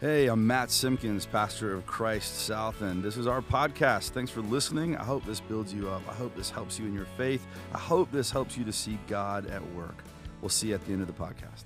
Hey, I'm Matt Simpkins, pastor of Christ South, and this is our podcast. Thanks for listening. I hope this builds you up. I hope this helps you in your faith. I hope this helps you to see God at work. We'll see you at the end of the podcast.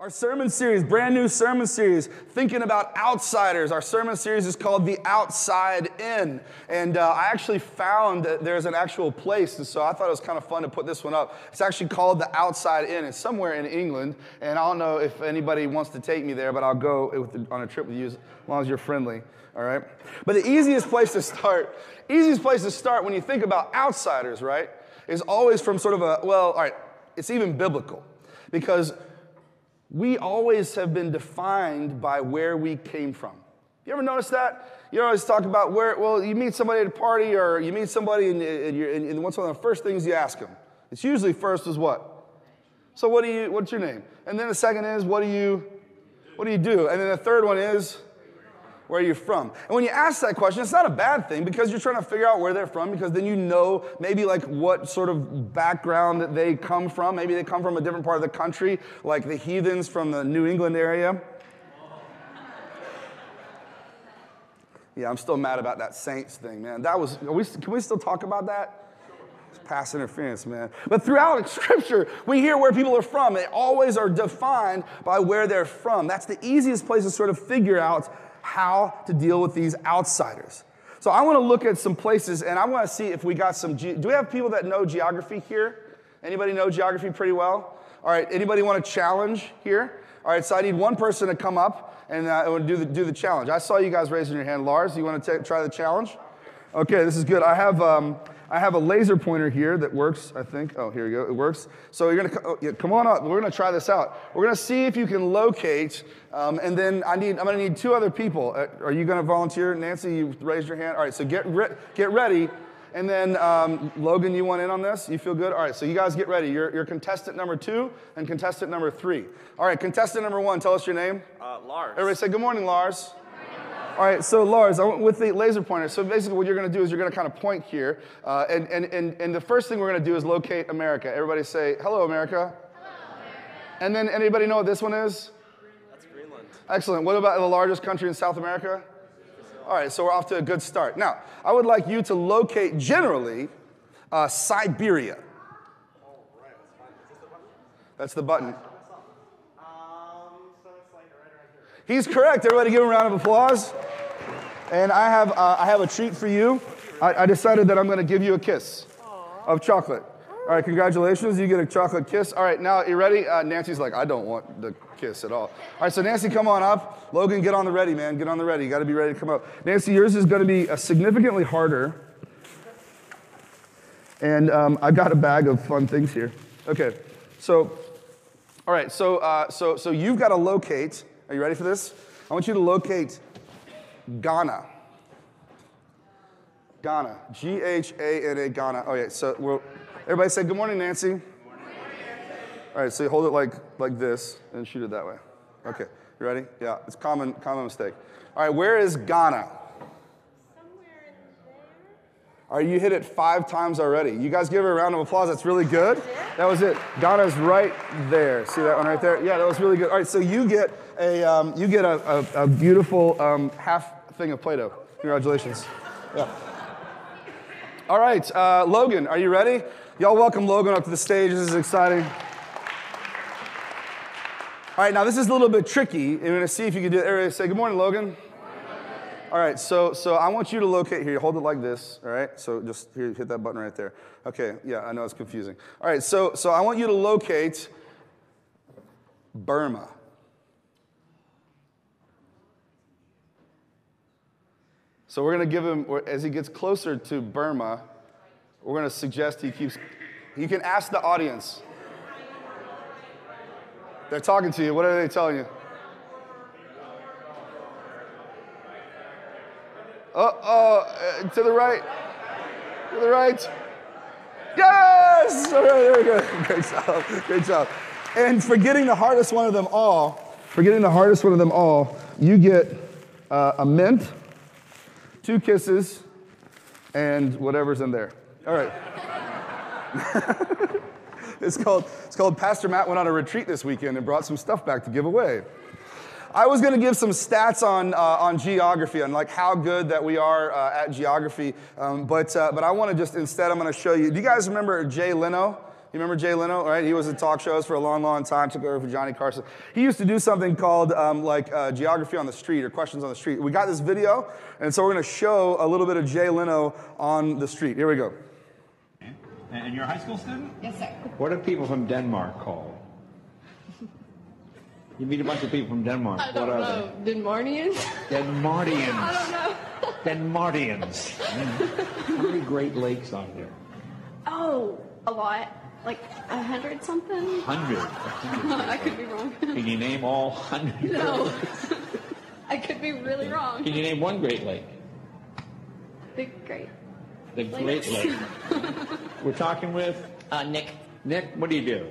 Our sermon series, brand new sermon series, thinking about outsiders. Our sermon series is called The Outside In. And uh, I actually found that there's an actual place, and so I thought it was kind of fun to put this one up. It's actually called The Outside In. It's somewhere in England, and I don't know if anybody wants to take me there, but I'll go the, on a trip with you as long as you're friendly, all right? But the easiest place to start, easiest place to start when you think about outsiders, right, is always from sort of a, well, all right, it's even biblical. Because we always have been defined by where we came from. You ever notice that? You always talk about where, well, you meet somebody at a party or you meet somebody and, and, and what's one of the first things you ask them? It's usually first is what? So what do you, what's your name? And then the second is, what do you, what do you do? And then the third one is, where are you from? And when you ask that question, it's not a bad thing because you're trying to figure out where they're from because then you know maybe like what sort of background that they come from. Maybe they come from a different part of the country, like the heathens from the New England area. Yeah, I'm still mad about that Saints thing, man. That was, we, can we still talk about that? It's pass interference, man. But throughout Scripture, we hear where people are from. They always are defined by where they're from. That's the easiest place to sort of figure out how to deal with these outsiders. So I want to look at some places and I want to see if we got some. Ge- Do we have people that know geography here? Anybody know geography pretty well? All right, anybody want to challenge here? All right, so I need one person to come up and uh, do, the, do the challenge. I saw you guys raising your hand. Lars, you want to t- try the challenge? Okay, this is good. I have, um, I have a laser pointer here that works, I think. Oh, here we go. It works. So you're gonna oh, yeah, come on up. We're gonna try this out. We're gonna see if you can locate. Um, and then I need, I'm gonna need two other people. Uh, are you gonna volunteer, Nancy? You raised your hand. All right. So get re- get ready. And then um, Logan, you want in on this? You feel good? All right. So you guys get ready. You're, you're contestant number two and contestant number three. All right. Contestant number one. Tell us your name. Uh, Lars. Everybody say good morning, Lars. All right, so Lars, with the laser pointer. So basically, what you're going to do is you're going to kind of point here, uh, and, and, and, and the first thing we're going to do is locate America. Everybody say, hello, America. Hello, America. And then anybody know what this one is? That's Greenland. Excellent. What about the largest country in South America? All right, so we're off to a good start. Now, I would like you to locate generally uh, Siberia. That's the button. He's correct. Everybody give him a round of applause. And I have, uh, I have a treat for you. I, I decided that I'm going to give you a kiss of chocolate. All right, congratulations. You get a chocolate kiss. All right, now you ready? Uh, Nancy's like, I don't want the kiss at all. All right, so Nancy, come on up. Logan, get on the ready, man. Get on the ready. You got to be ready to come up. Nancy, yours is going to be uh, significantly harder. And um, I got a bag of fun things here. Okay, so, all right, so, uh, so, so you've got to locate. Are you ready for this? I want you to locate Ghana. Ghana. G H A N A, Ghana. Oh, yeah. So we'll, everybody say good morning, Nancy. Good morning. All right, so you hold it like, like this and shoot it that way. Okay, you ready? Yeah, it's common, common mistake. All right, where is Ghana? All right, you hit it five times already. You guys give her a round of applause. That's really good. That was it. Ghana's right there. See that one right there? Yeah, that was really good. All right, so you get a, um, you get a, a, a beautiful um, half thing of Play-Doh. Congratulations. Yeah. All right, uh, Logan, are you ready? Y'all welcome Logan up to the stage. This is exciting. All right, now this is a little bit tricky. I'm going to see if you can do it. Everybody say good morning, Logan. All right, so so I want you to locate here. Hold it like this. All right, so just here, hit that button right there. Okay, yeah, I know it's confusing. All right, so so I want you to locate Burma. So we're going to give him as he gets closer to Burma. We're going to suggest he keeps. You can ask the audience. They're talking to you. What are they telling you? Uh oh, to the right. To the right. Yes! All right, there we go. Great job. Great job. And for getting the hardest one of them all, for getting the hardest one of them all, you get uh, a mint, two kisses, and whatever's in there. All right. it's called it's called Pastor Matt went on a retreat this weekend and brought some stuff back to give away. I was going to give some stats on, uh, on geography, on like how good that we are uh, at geography, um, but, uh, but I want to just instead, I'm going to show you. Do you guys remember Jay Leno? You remember Jay Leno, right? He was in talk shows for a long, long time, took over for Johnny Carson. He used to do something called um, like uh, geography on the street or questions on the street. We got this video, and so we're going to show a little bit of Jay Leno on the street. Here we go. And you're a high school student? Yes, sir. What do people from Denmark called? You meet a bunch of people from Denmark. I don't what are know. Denmardians? they? Denmardians. I don't know. Denmardians. How many Great Lakes are there? Oh, a lot. Like a hundred something? Hundred. I could be wrong. Can you name all hundred? No. I could be really wrong. Can you name one Great Lake? The great. The Great Lakes. Lake. We're talking with Uh, Nick, Nick. What do you do?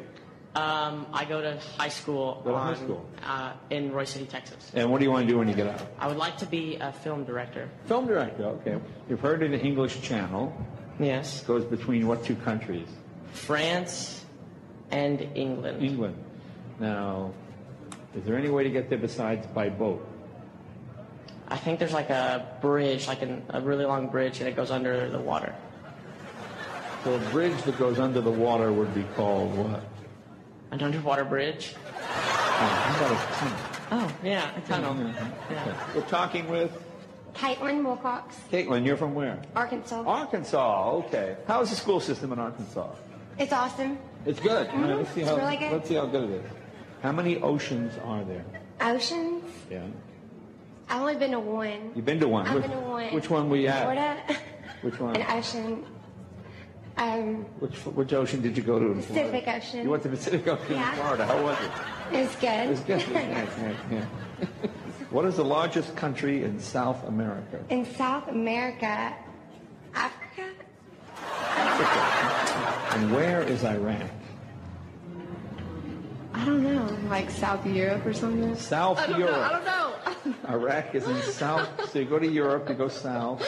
Um, I go to high school, Go to high on, school. Uh, in Royse City, Texas. And what do you want to do when you get out? I would like to be a film director. Film director. Okay. You've heard of the English Channel. Yes. Goes between what two countries? France and England. England. Now, is there any way to get there besides by boat? I think there's like a bridge, like an, a really long bridge, and it goes under the water. So a bridge that goes under the water would be called what? An underwater bridge? Oh, how about a tunnel? Oh, yeah, a tunnel. Okay. Yeah. We're talking with Caitlin Wilcox, Caitlin. You're from where? Arkansas. Arkansas. Okay. How's the school system in Arkansas? It's awesome. It's good. Mm-hmm. All right, let's see It's how really good. let's see how good it is. How many oceans are there? Oceans. Yeah. I've only been to one. You've been to one. I've Which- been to one. Which one were you at? Florida. Which one? An ocean. Um, Which which ocean did you go to in Florida? Pacific Ocean. You went to the Pacific Ocean Yeah. in Florida. How was it? it's good. It was good. It was nice, nice, yeah. What is the largest country in South America? In South America, Africa. Africa. And where is Iraq? I don't know. Like South Europe or something? South I Europe. know. I don't know. Iraq is in South. So you go to Europe, you go south.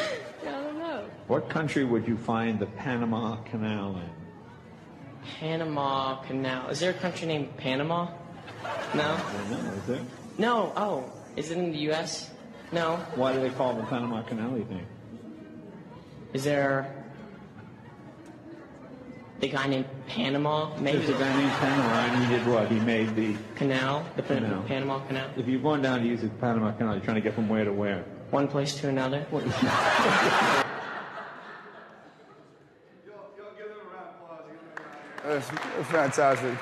I don't know. What country would you find the Panama Canal in? Panama Canal. Is there a country named Panama? No? I is there? No. Oh, is it in the U.S.? No. Why do they call it the Panama Canal, you think? Is there a guy named Panama? Maybe There's a guy named Panama, and he did what? He made the. Canal, the Canal. Panama Canal. If you're going down to use the Panama Canal, you're trying to get from where to where? One place to another. That's, fantastic.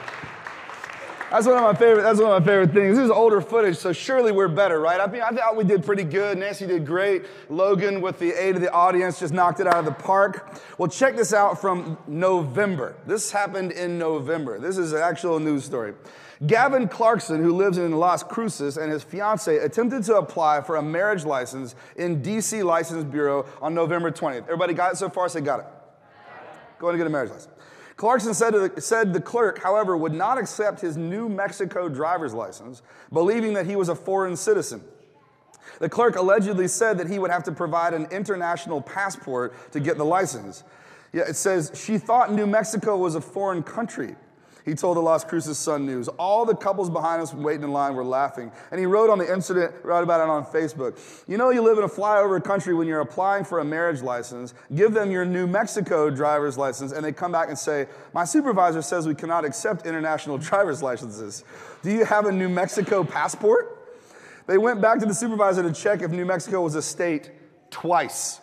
That's one of my favorite. That's one of my favorite things. This is older footage, so surely we're better, right? I mean, I thought we did pretty good. Nancy did great. Logan, with the aid of the audience, just knocked it out of the park. Well, check this out from November. This happened in November. This is an actual news story. Gavin Clarkson, who lives in Las Cruces, and his fiance attempted to apply for a marriage license in DC License Bureau on November 20th. Everybody got it so far? Say got it. Going to get a marriage license. Clarkson said, the, said the clerk, however, would not accept his New Mexico driver's license, believing that he was a foreign citizen. The clerk allegedly said that he would have to provide an international passport to get the license. Yeah, it says she thought New Mexico was a foreign country. He told the Las Cruces Sun News. All the couples behind us waiting in line were laughing. And he wrote on the incident, wrote about it on Facebook. You know, you live in a flyover country when you're applying for a marriage license, give them your New Mexico driver's license, and they come back and say, My supervisor says we cannot accept international driver's licenses. Do you have a New Mexico passport? They went back to the supervisor to check if New Mexico was a state twice.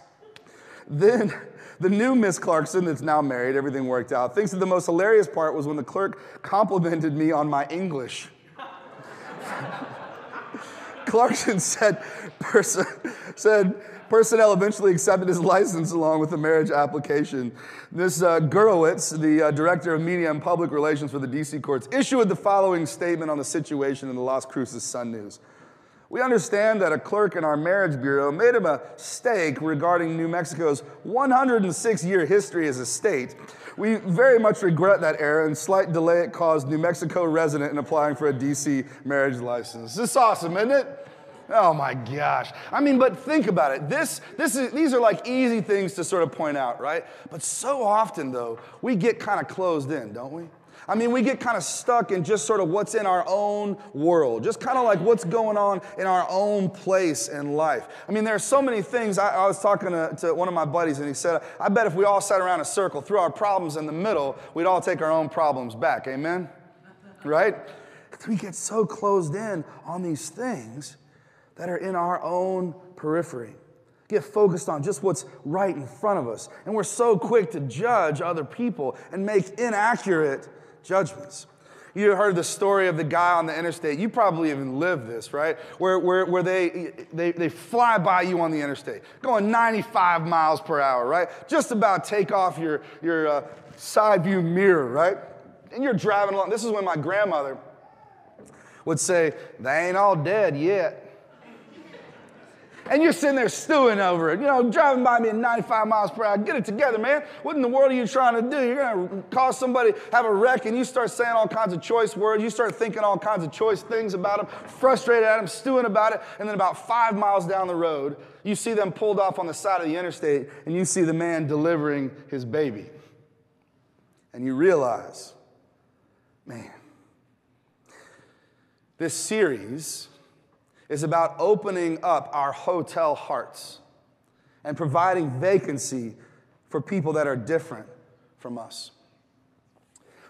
Then the new Miss Clarkson, that's now married, everything worked out, thinks that the most hilarious part was when the clerk complimented me on my English. Clarkson said, person, said personnel eventually accepted his license along with the marriage application. This uh, Gurowitz, the uh, director of media and public relations for the DC courts, issued the following statement on the situation in the Las Cruces Sun News. We understand that a clerk in our marriage bureau made a mistake regarding New Mexico's 106 year history as a state. We very much regret that error and slight delay it caused New Mexico resident in applying for a DC marriage license. This is awesome, isn't it? Oh my gosh. I mean, but think about it. This, this is, these are like easy things to sort of point out, right? But so often, though, we get kind of closed in, don't we? I mean, we get kind of stuck in just sort of what's in our own world, just kind of like what's going on in our own place in life. I mean, there are so many things. I, I was talking to, to one of my buddies, and he said, I bet if we all sat around a circle, threw our problems in the middle, we'd all take our own problems back. Amen? Right? We get so closed in on these things that are in our own periphery get focused on just what's right in front of us. And we're so quick to judge other people and make inaccurate judgments. You heard the story of the guy on the interstate. You probably even lived this, right? Where, where, where they, they, they fly by you on the interstate, going 95 miles per hour, right? Just about take off your, your uh, side view mirror, right? And you're driving along. This is when my grandmother would say, They ain't all dead yet and you're sitting there stewing over it, you know, driving by me at 95 miles per hour. Get it together, man. What in the world are you trying to do? You're going to cause somebody have a wreck and you start saying all kinds of choice words. You start thinking all kinds of choice things about them, frustrated at them, stewing about it. And then about five miles down the road, you see them pulled off on the side of the interstate and you see the man delivering his baby. And you realize, man, this series is about opening up our hotel hearts and providing vacancy for people that are different from us.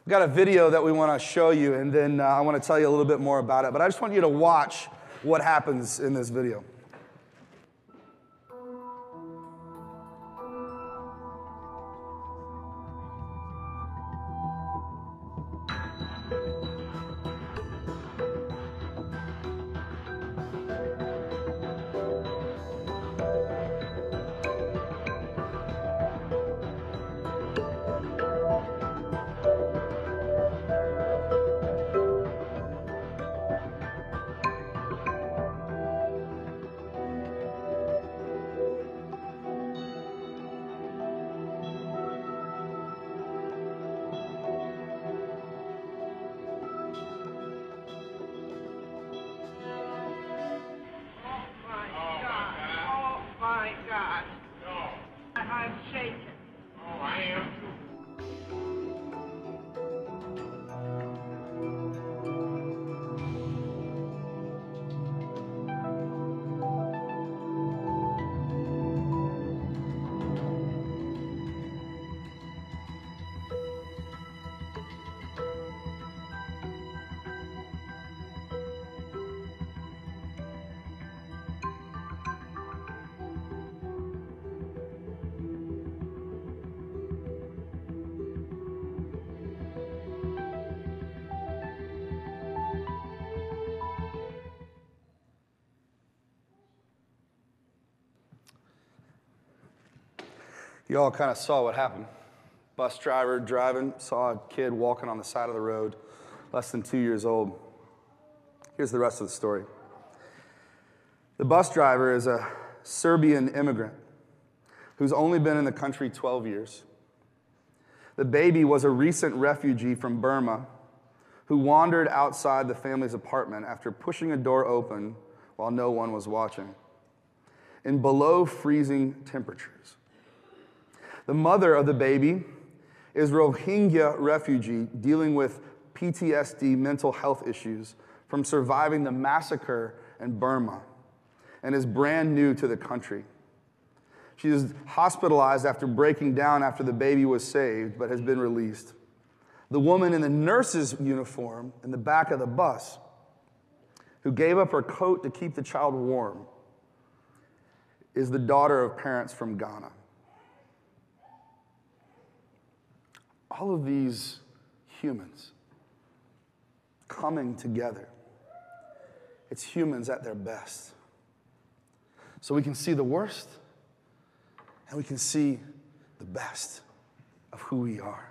We've got a video that we want to show you, and then uh, I want to tell you a little bit more about it. But I just want you to watch what happens in this video. You all kind of saw what happened. Bus driver driving, saw a kid walking on the side of the road, less than two years old. Here's the rest of the story. The bus driver is a Serbian immigrant who's only been in the country 12 years. The baby was a recent refugee from Burma who wandered outside the family's apartment after pushing a door open while no one was watching in below freezing temperatures. The mother of the baby is Rohingya refugee dealing with PTSD mental health issues from surviving the massacre in Burma and is brand new to the country. She is hospitalized after breaking down after the baby was saved, but has been released. The woman in the nurse's uniform in the back of the bus, who gave up her coat to keep the child warm, is the daughter of parents from Ghana. All of these humans coming together. It's humans at their best. So we can see the worst and we can see the best of who we are.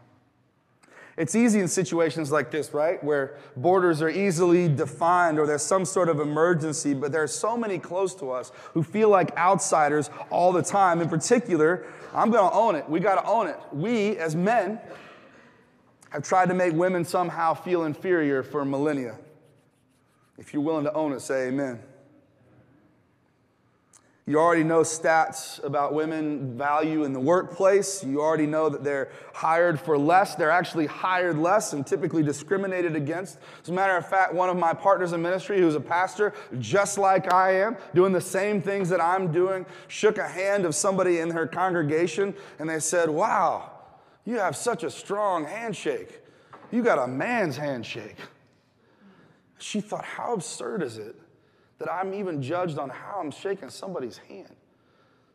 It's easy in situations like this, right? Where borders are easily defined or there's some sort of emergency, but there are so many close to us who feel like outsiders all the time. In particular, I'm to own it. We got to own it. We, as men, have tried to make women somehow feel inferior for millennia. If you're willing to own it, say amen. You already know stats about women value in the workplace. You already know that they're hired for less. They're actually hired less and typically discriminated against. As a matter of fact, one of my partners in ministry, who's a pastor, just like I am, doing the same things that I'm doing, shook a hand of somebody in her congregation and they said, Wow, you have such a strong handshake. You got a man's handshake. She thought, How absurd is it? that I'm even judged on how I'm shaking somebody's hand.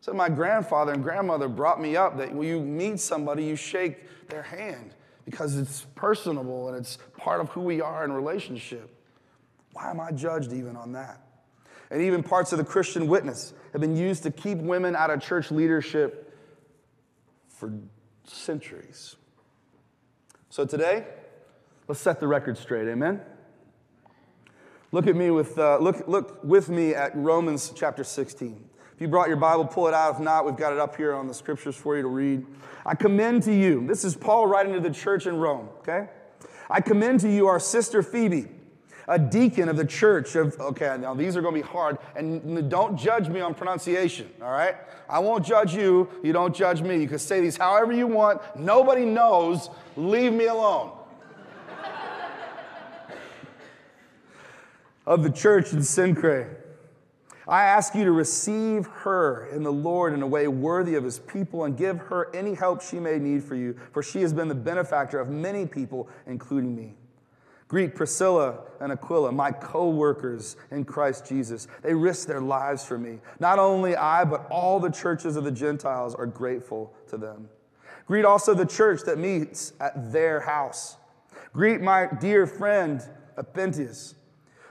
So my grandfather and grandmother brought me up that when you meet somebody, you shake their hand because it's personable and it's part of who we are in relationship. Why am I judged even on that? And even parts of the Christian witness have been used to keep women out of church leadership for centuries. So today, let's set the record straight. Amen. Look at me with, uh, look, look with me at Romans chapter 16. If you brought your Bible, pull it out. If not, we've got it up here on the scriptures for you to read. I commend to you, this is Paul writing to the church in Rome, okay? I commend to you our sister Phoebe, a deacon of the church of, okay, now these are going to be hard, and don't judge me on pronunciation, all right? I won't judge you, you don't judge me. You can say these however you want. Nobody knows. Leave me alone. of the church in Cenchreae. I ask you to receive her in the Lord in a way worthy of his people and give her any help she may need for you, for she has been the benefactor of many people, including me. Greet Priscilla and Aquila, my co workers in Christ Jesus. They risked their lives for me. Not only I, but all the churches of the Gentiles are grateful to them. Greet also the church that meets at their house. Greet my dear friend Apphentius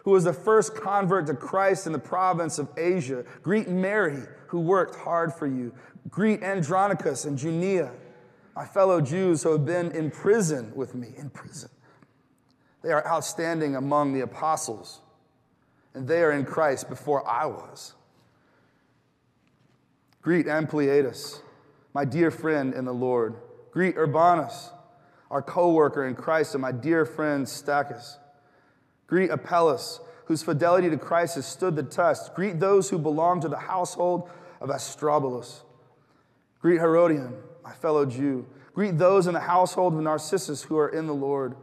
who was the first convert to Christ in the province of Asia. Greet Mary, who worked hard for you. Greet Andronicus and Junia, my fellow Jews who have been in prison with me, in prison. They are outstanding among the apostles, and they are in Christ before I was. Greet Ampliatus, my dear friend in the Lord. Greet Urbanus, our co worker in Christ, and my dear friend Stachys. Greet Apelles, whose fidelity to Christ has stood the test. Greet those who belong to the household of Aristobulus. Greet Herodion, my fellow Jew. Greet those in the household of Narcissus who are in the Lord.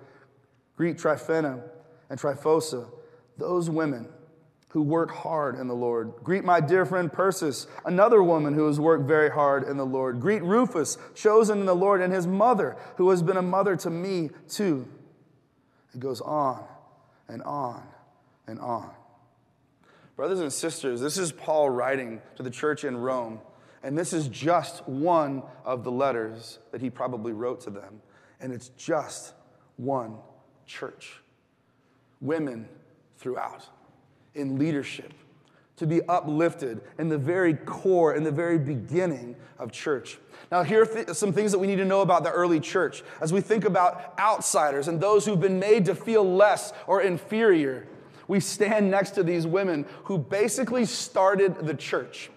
Greet Tryphena and Tryphosa, those women who work hard in the Lord. Greet my dear friend Persis, another woman who has worked very hard in the Lord. Greet Rufus, chosen in the Lord, and his mother, who has been a mother to me too. It goes on and on and on. Brothers and sisters, this is Paul writing to the church in Rome, and this is just one of the letters that he probably wrote to them. And it's just one church. Women throughout, in leadership, to be uplifted in the very core, in the very beginning of church. Now, here are th- some things that we need to know about the early church as we think about outsiders and those who've been made to feel less or inferior. We stand next to these women who basically started the church.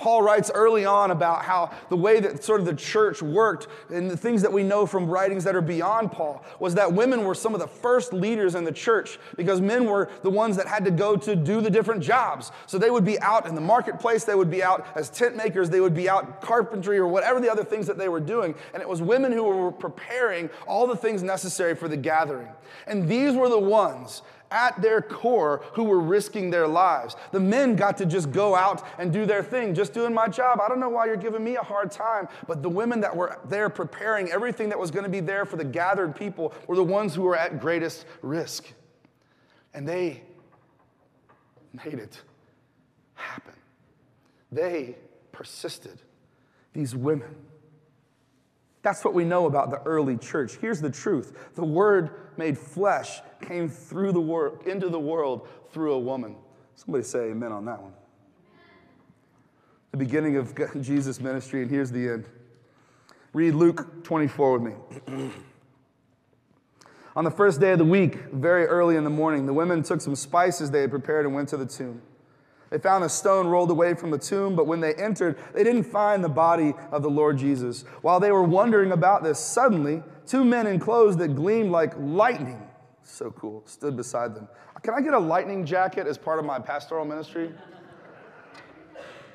Paul writes early on about how the way that sort of the church worked and the things that we know from writings that are beyond Paul was that women were some of the first leaders in the church because men were the ones that had to go to do the different jobs. So they would be out in the marketplace, they would be out as tent makers, they would be out carpentry or whatever the other things that they were doing. And it was women who were preparing all the things necessary for the gathering. And these were the ones at their core who were risking their lives. The men got to just go out and do their thing, just doing my job. I don't know why you're giving me a hard time, but the women that were there preparing everything that was going to be there for the gathered people were the ones who were at greatest risk. And they made it happen. They persisted. These women. That's what we know about the early church. Here's the truth the word made flesh came through the world, into the world through a woman. Somebody say amen on that one. The beginning of Jesus' ministry, and here's the end. Read Luke 24 with me. on the first day of the week, very early in the morning, the women took some spices they had prepared and went to the tomb. They found a stone rolled away from the tomb, but when they entered, they didn't find the body of the Lord Jesus. While they were wondering about this, suddenly, two men in clothes that gleamed like lightning, so cool, stood beside them. Can I get a lightning jacket as part of my pastoral ministry?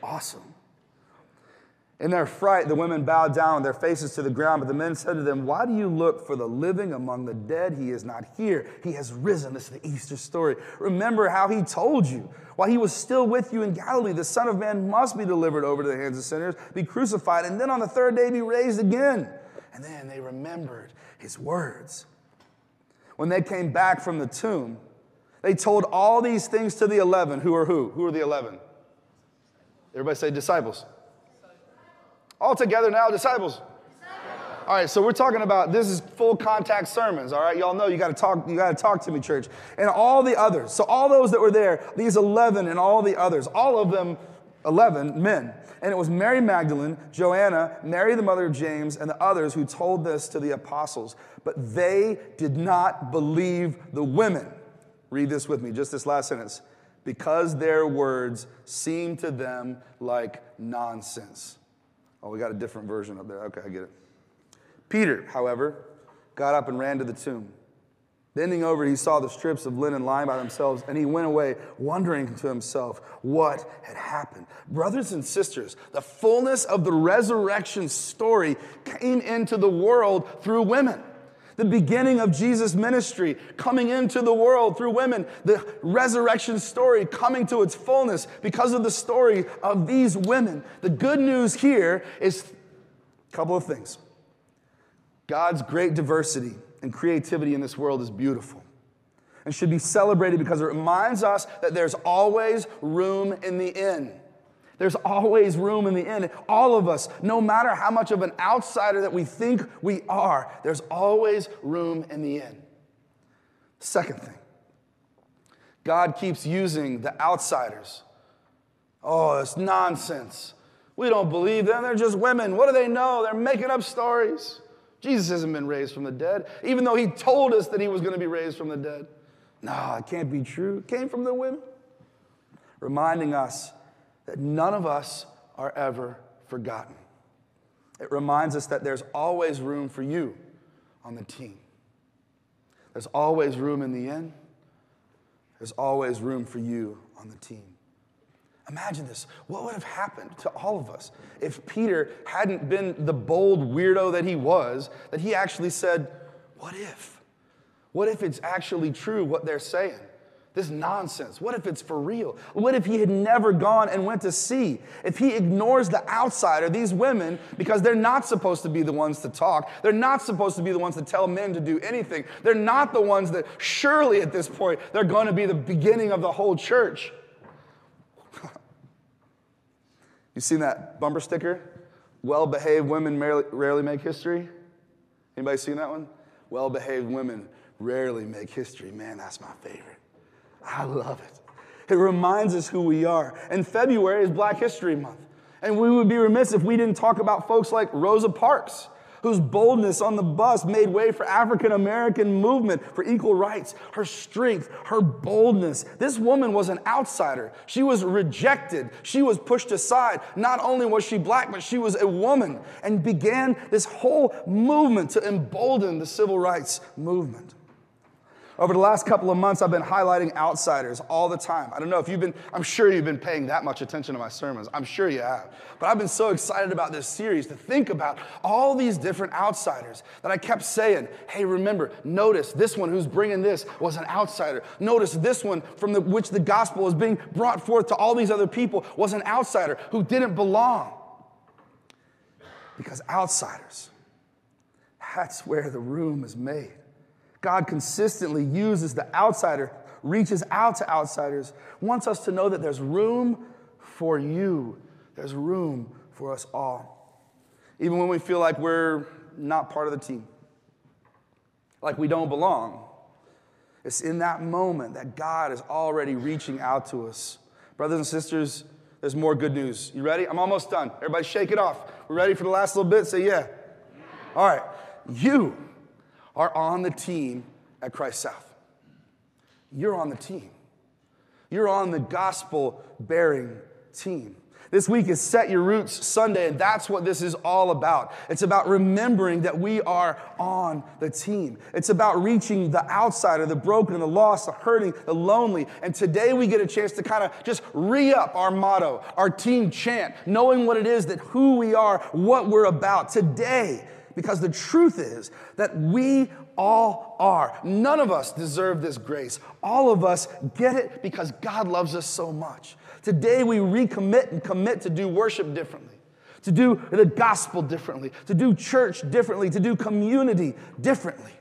awesome. In their fright, the women bowed down with their faces to the ground, but the men said to them, Why do you look for the living among the dead? He is not here. He has risen. This is the Easter story. Remember how he told you. While he was still with you in Galilee, the Son of Man must be delivered over to the hands of sinners, be crucified, and then on the third day be raised again. And then they remembered his words. When they came back from the tomb, they told all these things to the eleven. Who are who? Who are the eleven? Everybody say disciples. All together now, disciples. All right, so we're talking about this is full contact sermons. All right, y'all know you got to talk. You got to talk to me, church, and all the others. So all those that were there, these eleven and all the others, all of them, eleven men. And it was Mary Magdalene, Joanna, Mary the mother of James, and the others who told this to the apostles. But they did not believe the women. Read this with me, just this last sentence. Because their words seemed to them like nonsense. Oh, we got a different version up there. Okay, I get it. Peter, however, got up and ran to the tomb. Bending over, he saw the strips of linen lying by themselves, and he went away, wondering to himself what had happened. Brothers and sisters, the fullness of the resurrection story came into the world through women. The beginning of Jesus' ministry coming into the world through women, the resurrection story coming to its fullness because of the story of these women. The good news here is a couple of things. God's great diversity and creativity in this world is beautiful and should be celebrated because it reminds us that there's always room in the inn. There's always room in the inn. All of us, no matter how much of an outsider that we think we are, there's always room in the inn. Second thing, God keeps using the outsiders. Oh, it's nonsense. We don't believe them. They're just women. What do they know? They're making up stories. Jesus hasn't been raised from the dead, even though he told us that he was going to be raised from the dead. No, it can't be true. It came from the women. Reminding us that none of us are ever forgotten. It reminds us that there's always room for you on the team. There's always room in the end. There's always room for you on the team. Imagine this. What would have happened to all of us if Peter hadn't been the bold weirdo that he was, that he actually said, What if? What if it's actually true what they're saying? This nonsense. What if it's for real? What if he had never gone and went to see? If he ignores the outsider, these women, because they're not supposed to be the ones to talk, they're not supposed to be the ones to tell men to do anything. They're not the ones that, surely at this point, they're going to be the beginning of the whole church. you seen that bumper sticker? Well behaved women rarely make history. Anybody seen that one? Well behaved women rarely make history. Man, that's my favorite. I love it. It reminds us who we are. And February is Black History Month. And we would be remiss if we didn't talk about folks like Rosa Parks, whose boldness on the bus made way for African American movement for equal rights. Her strength, her boldness. This woman was an outsider. She was rejected. She was pushed aside. Not only was she black, but she was a woman and began this whole movement to embolden the civil rights movement. Over the last couple of months, I've been highlighting outsiders all the time. I don't know if you've been, I'm sure you've been paying that much attention to my sermons. I'm sure you have. But I've been so excited about this series to think about all these different outsiders that I kept saying, hey, remember, notice this one who's bringing this was an outsider. Notice this one from the, which the gospel is being brought forth to all these other people was an outsider who didn't belong. Because outsiders, that's where the room is made. God consistently uses the outsider, reaches out to outsiders, wants us to know that there's room for you. There's room for us all. Even when we feel like we're not part of the team, like we don't belong, it's in that moment that God is already reaching out to us. Brothers and sisters, there's more good news. You ready? I'm almost done. Everybody shake it off. We're ready for the last little bit? Say yeah. All right. You are on the team at Christ South. You're on the team. You're on the gospel bearing team. This week is Set Your Roots Sunday, and that's what this is all about. It's about remembering that we are on the team. It's about reaching the outsider, the broken, the lost, the hurting, the lonely. And today we get a chance to kind of just re up our motto, our team chant, knowing what it is that who we are, what we're about today. Because the truth is that we all are. None of us deserve this grace. All of us get it because God loves us so much. Today we recommit and commit to do worship differently, to do the gospel differently, to do church differently, to do community differently.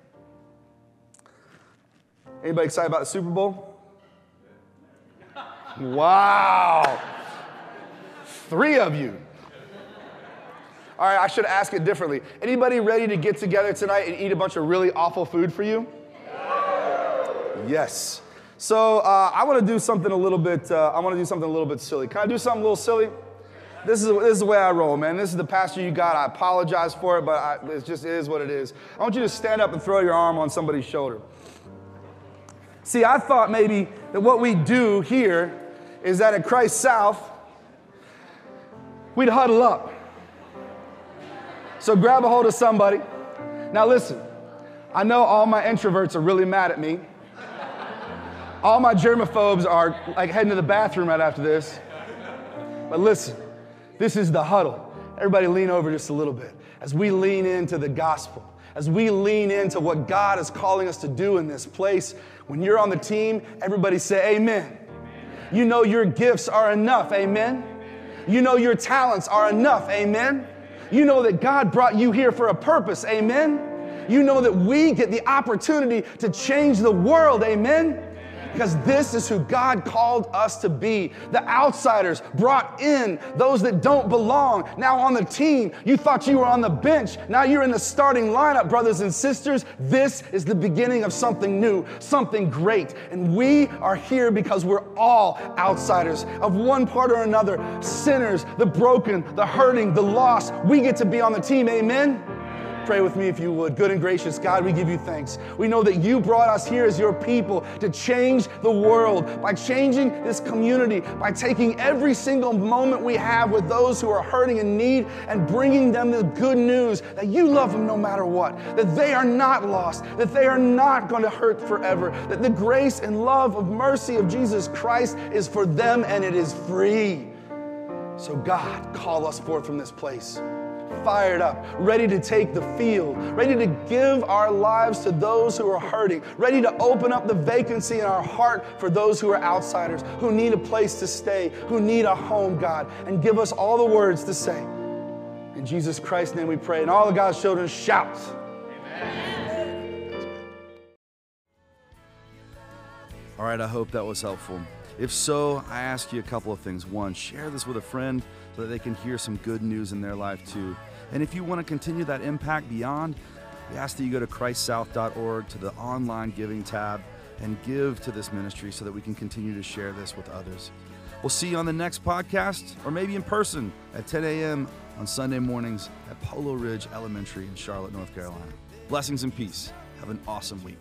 Anybody excited about the Super Bowl? Wow. Three of you. All right, I should ask it differently. Anybody ready to get together tonight and eat a bunch of really awful food for you? Yes. So uh, I want to do something a little bit. Uh, I want to do something a little bit silly. Can I do something a little silly? This is, this is the way I roll, man. This is the pastor you got. I apologize for it, but I, it just is what it is. I want you to stand up and throw your arm on somebody's shoulder. See, I thought maybe that what we do here is that at Christ South, we'd huddle up. So grab a hold of somebody. Now, listen, I know all my introverts are really mad at me. All my germaphobes are like heading to the bathroom right after this. But listen, this is the huddle. Everybody lean over just a little bit as we lean into the gospel, as we lean into what God is calling us to do in this place. When you're on the team, everybody say amen. You know your gifts are enough, amen. You know your talents are enough, amen. You know that God brought you here for a purpose, amen. You know that we get the opportunity to change the world, amen because this is who God called us to be. The outsiders brought in those that don't belong. Now on the team, you thought you were on the bench. Now you're in the starting lineup, brothers and sisters. This is the beginning of something new, something great. And we are here because we're all outsiders of one part or another sinners, the broken, the hurting, the lost. We get to be on the team. Amen. Pray with me if you would. Good and gracious God, we give you thanks. We know that you brought us here as your people to change the world by changing this community, by taking every single moment we have with those who are hurting and need and bringing them the good news that you love them no matter what, that they are not lost, that they are not going to hurt forever, that the grace and love of mercy of Jesus Christ is for them and it is free. So, God, call us forth from this place fired up, ready to take the field, ready to give our lives to those who are hurting, ready to open up the vacancy in our heart for those who are outsiders, who need a place to stay, who need a home, God, and give us all the words to say. In Jesus Christ's name we pray. And all of God's children shout. Amen. All right, I hope that was helpful. If so, I ask you a couple of things. One, share this with a friend so that they can hear some good news in their life too. And if you want to continue that impact beyond, we ask that you go to christsouth.org to the online giving tab and give to this ministry so that we can continue to share this with others. We'll see you on the next podcast or maybe in person at 10 a.m. on Sunday mornings at Polo Ridge Elementary in Charlotte, North Carolina. Blessings and peace. Have an awesome week.